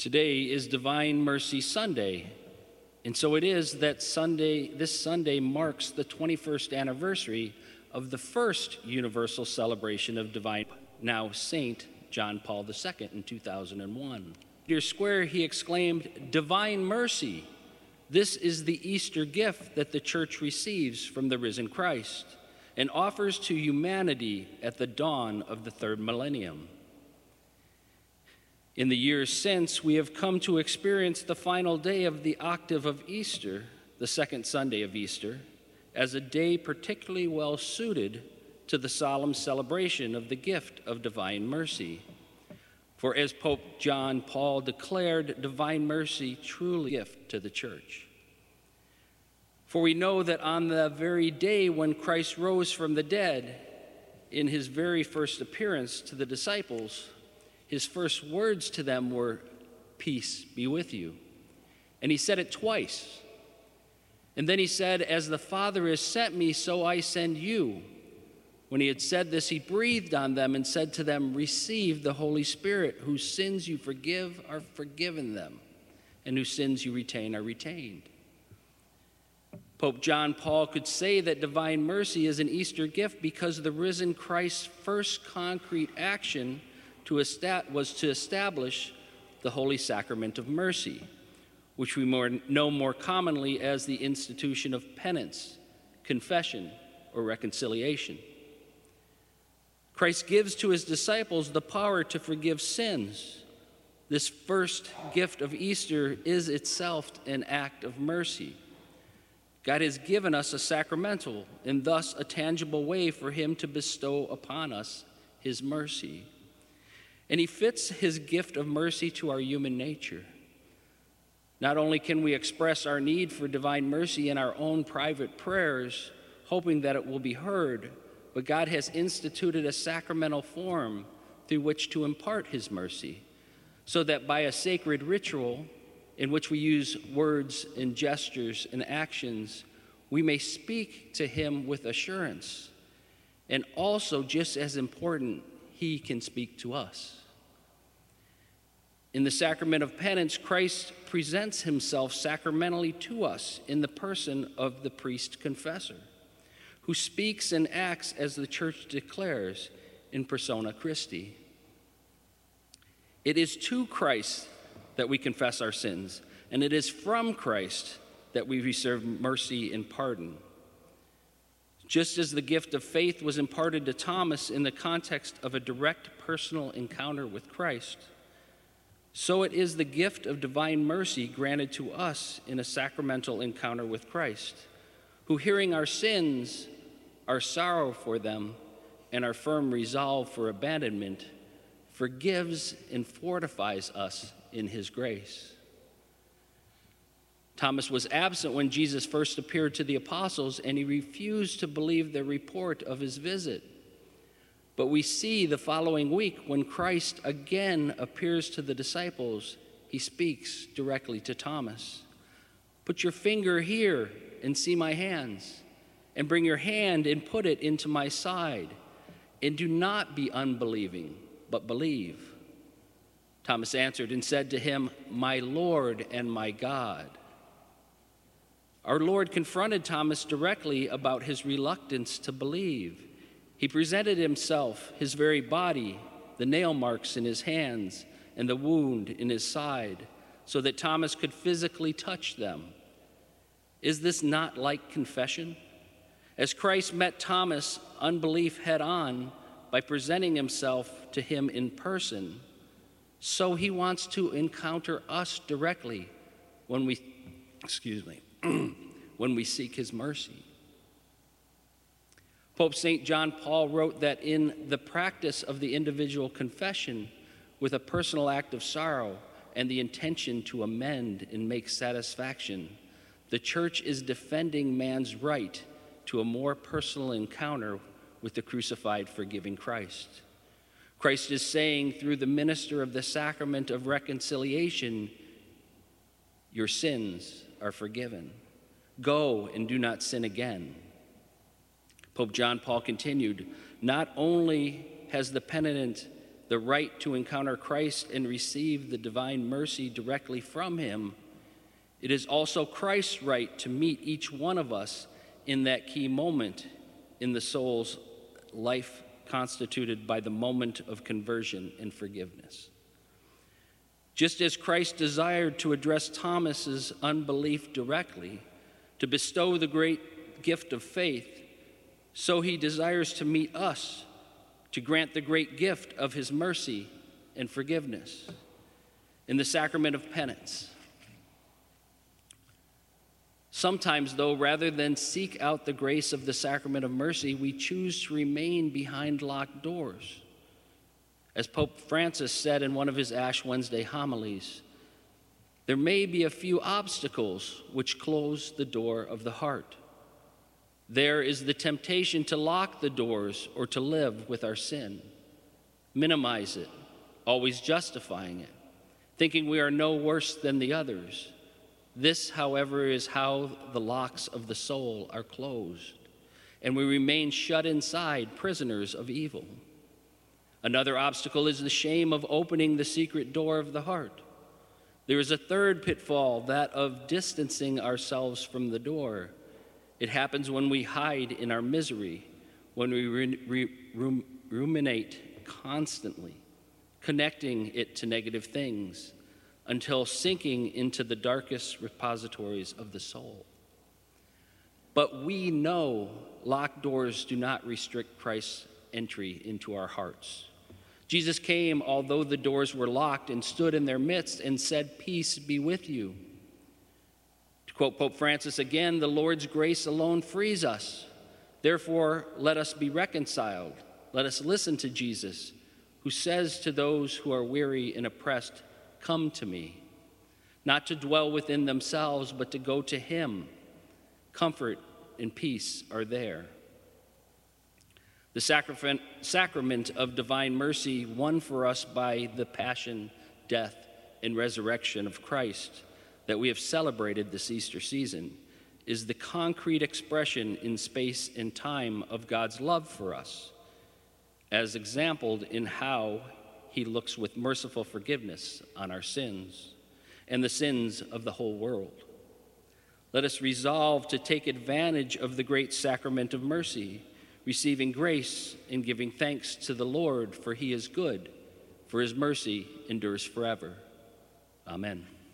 Today is Divine Mercy Sunday, and so it is that Sunday, this Sunday marks the 21st anniversary of the first universal celebration of divine, now Saint John Paul II in 2001. Peter Square, he exclaimed, Divine mercy, this is the Easter gift that the church receives from the risen Christ and offers to humanity at the dawn of the third millennium. In the years since, we have come to experience the final day of the octave of Easter, the second Sunday of Easter, as a day particularly well suited to the solemn celebration of the gift of divine mercy. For as Pope John Paul declared, divine mercy truly gift to the church. For we know that on the very day when Christ rose from the dead, in his very first appearance to the disciples, his first words to them were, Peace be with you. And he said it twice. And then he said, As the Father has sent me, so I send you. When he had said this, he breathed on them and said to them, Receive the Holy Spirit, whose sins you forgive are forgiven them, and whose sins you retain are retained. Pope John Paul could say that divine mercy is an Easter gift because the risen Christ's first concrete action to was to establish the Holy Sacrament of Mercy, which we more, know more commonly as the institution of penance, confession, or reconciliation. Christ gives to his disciples the power to forgive sins. This first gift of Easter is itself an act of mercy. God has given us a sacramental and thus a tangible way for him to bestow upon us his mercy and he fits his gift of mercy to our human nature. Not only can we express our need for divine mercy in our own private prayers, hoping that it will be heard, but God has instituted a sacramental form through which to impart his mercy, so that by a sacred ritual in which we use words and gestures and actions, we may speak to him with assurance. And also, just as important, he can speak to us. In the sacrament of penance, Christ presents himself sacramentally to us in the person of the priest confessor, who speaks and acts as the church declares in persona Christi. It is to Christ that we confess our sins, and it is from Christ that we receive mercy and pardon. Just as the gift of faith was imparted to Thomas in the context of a direct personal encounter with Christ, so it is the gift of divine mercy granted to us in a sacramental encounter with Christ, who, hearing our sins, our sorrow for them, and our firm resolve for abandonment, forgives and fortifies us in his grace. Thomas was absent when Jesus first appeared to the apostles, and he refused to believe the report of his visit. But we see the following week when Christ again appears to the disciples, he speaks directly to Thomas Put your finger here and see my hands, and bring your hand and put it into my side, and do not be unbelieving, but believe. Thomas answered and said to him, My Lord and my God. Our Lord confronted Thomas directly about his reluctance to believe. He presented himself, his very body, the nail marks in his hands, and the wound in his side, so that Thomas could physically touch them. Is this not like confession? As Christ met Thomas' unbelief head on by presenting himself to him in person, so he wants to encounter us directly when we, excuse me, when we seek his mercy. Pope St. John Paul wrote that in the practice of the individual confession, with a personal act of sorrow and the intention to amend and make satisfaction, the church is defending man's right to a more personal encounter with the crucified, forgiving Christ. Christ is saying through the minister of the sacrament of reconciliation, Your sins are forgiven. Go and do not sin again. Pope John Paul continued Not only has the penitent the right to encounter Christ and receive the divine mercy directly from Him, it is also Christ's right to meet each one of us in that key moment in the soul's life constituted by the moment of conversion and forgiveness. Just as Christ desired to address Thomas's unbelief directly, to bestow the great gift of faith, so he desires to meet us, to grant the great gift of his mercy and forgiveness in the sacrament of penance. Sometimes, though, rather than seek out the grace of the sacrament of mercy, we choose to remain behind locked doors. As Pope Francis said in one of his Ash Wednesday homilies, there may be a few obstacles which close the door of the heart. There is the temptation to lock the doors or to live with our sin, minimize it, always justifying it, thinking we are no worse than the others. This, however, is how the locks of the soul are closed, and we remain shut inside, prisoners of evil. Another obstacle is the shame of opening the secret door of the heart. There is a third pitfall, that of distancing ourselves from the door. It happens when we hide in our misery, when we rum, ruminate constantly, connecting it to negative things until sinking into the darkest repositories of the soul. But we know locked doors do not restrict Christ's entry into our hearts. Jesus came, although the doors were locked, and stood in their midst and said, Peace be with you. Quote Pope Francis again, the Lord's grace alone frees us. Therefore, let us be reconciled. Let us listen to Jesus, who says to those who are weary and oppressed, Come to me. Not to dwell within themselves, but to go to Him. Comfort and peace are there. The sacrament of divine mercy, won for us by the passion, death, and resurrection of Christ that we have celebrated this Easter season, is the concrete expression in space and time of God's love for us, as exampled in how he looks with merciful forgiveness on our sins and the sins of the whole world. Let us resolve to take advantage of the great sacrament of mercy receiving grace and giving thanks to the Lord, for he is good, for his mercy endures forever. Amen.